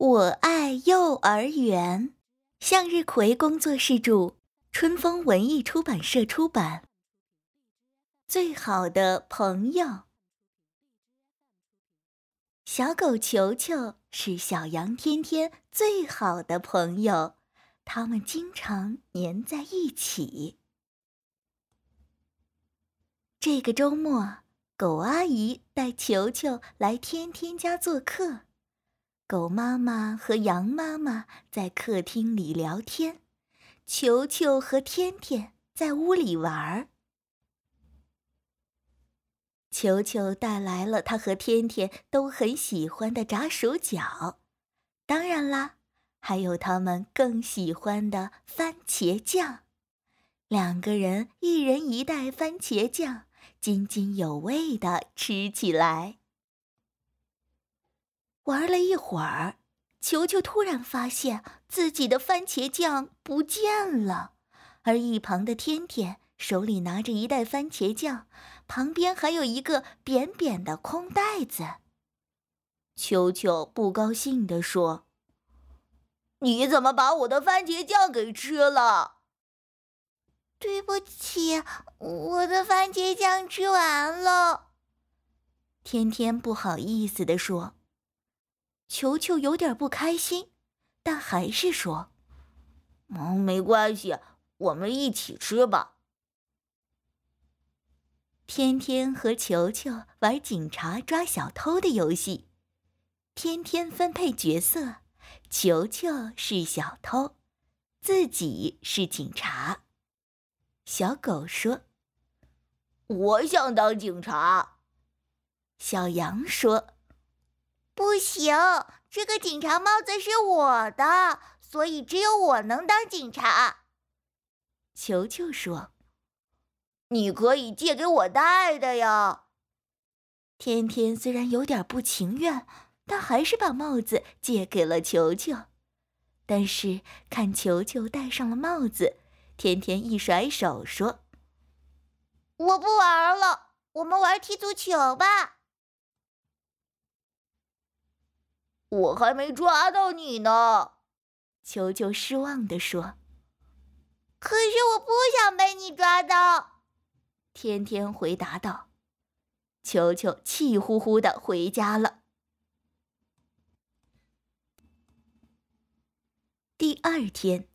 我爱幼儿园，向日葵工作室著，春风文艺出版社出版。最好的朋友，小狗球球是小羊天天最好的朋友，他们经常黏在一起。这个周末，狗阿姨带球球来天天家做客。狗妈妈和羊妈妈在客厅里聊天，球球和天天在屋里玩儿。球球带来了他和天天都很喜欢的炸薯角，当然啦，还有他们更喜欢的番茄酱。两个人一人一袋番茄酱，津津有味地吃起来。玩了一会儿，球球突然发现自己的番茄酱不见了，而一旁的天天手里拿着一袋番茄酱，旁边还有一个扁扁的空袋子。球球不高兴地说：“你怎么把我的番茄酱给吃了？”“对不起，我的番茄酱吃完了。”天天不好意思地说。球球有点不开心，但还是说：“嗯，没关系，我们一起吃吧。”天天和球球玩警察抓小偷的游戏，天天分配角色，球球是小偷，自己是警察。小狗说：“我想当警察。”小羊说。不行，这个警察帽子是我的，所以只有我能当警察。球球说：“你可以借给我戴的呀。”天天虽然有点不情愿，但还是把帽子借给了球球。但是看球球戴上了帽子，天天一甩手说：“我不玩了，我们玩踢足球吧。”我还没抓到你呢，球球失望地说。可是我不想被你抓到，天天回答道。球球气呼呼的回家了。第二天，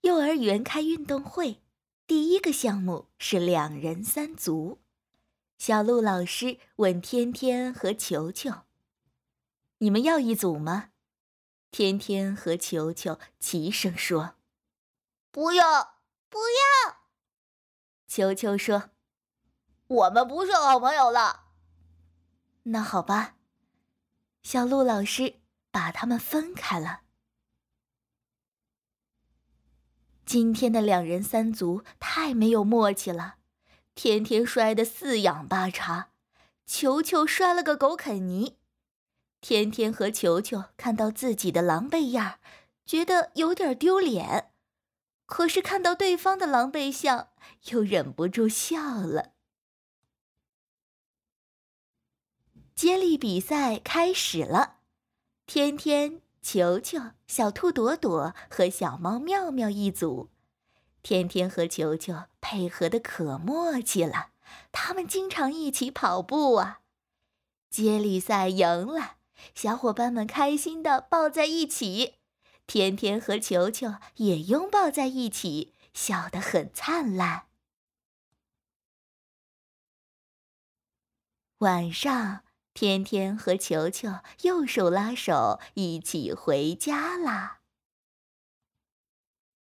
幼儿园开运动会，第一个项目是两人三足。小鹿老师问天天和球球。你们要一组吗？天天和球球齐声说：“不要，不要。”球球说：“我们不是好朋友了。”那好吧，小鹿老师把他们分开了。今天的两人三足太没有默契了，天天摔得四仰八叉，球球摔了个狗啃泥。天天和球球看到自己的狼狈样，觉得有点丢脸，可是看到对方的狼狈相，又忍不住笑了。接力比赛开始了，天天、球球、小兔朵朵和小猫妙妙一组，天天和球球配合的可默契了，他们经常一起跑步啊。接力赛赢了。小伙伴们开心的抱在一起，天天和球球也拥抱在一起，笑得很灿烂。晚上，天天和球球又手拉手一起回家啦。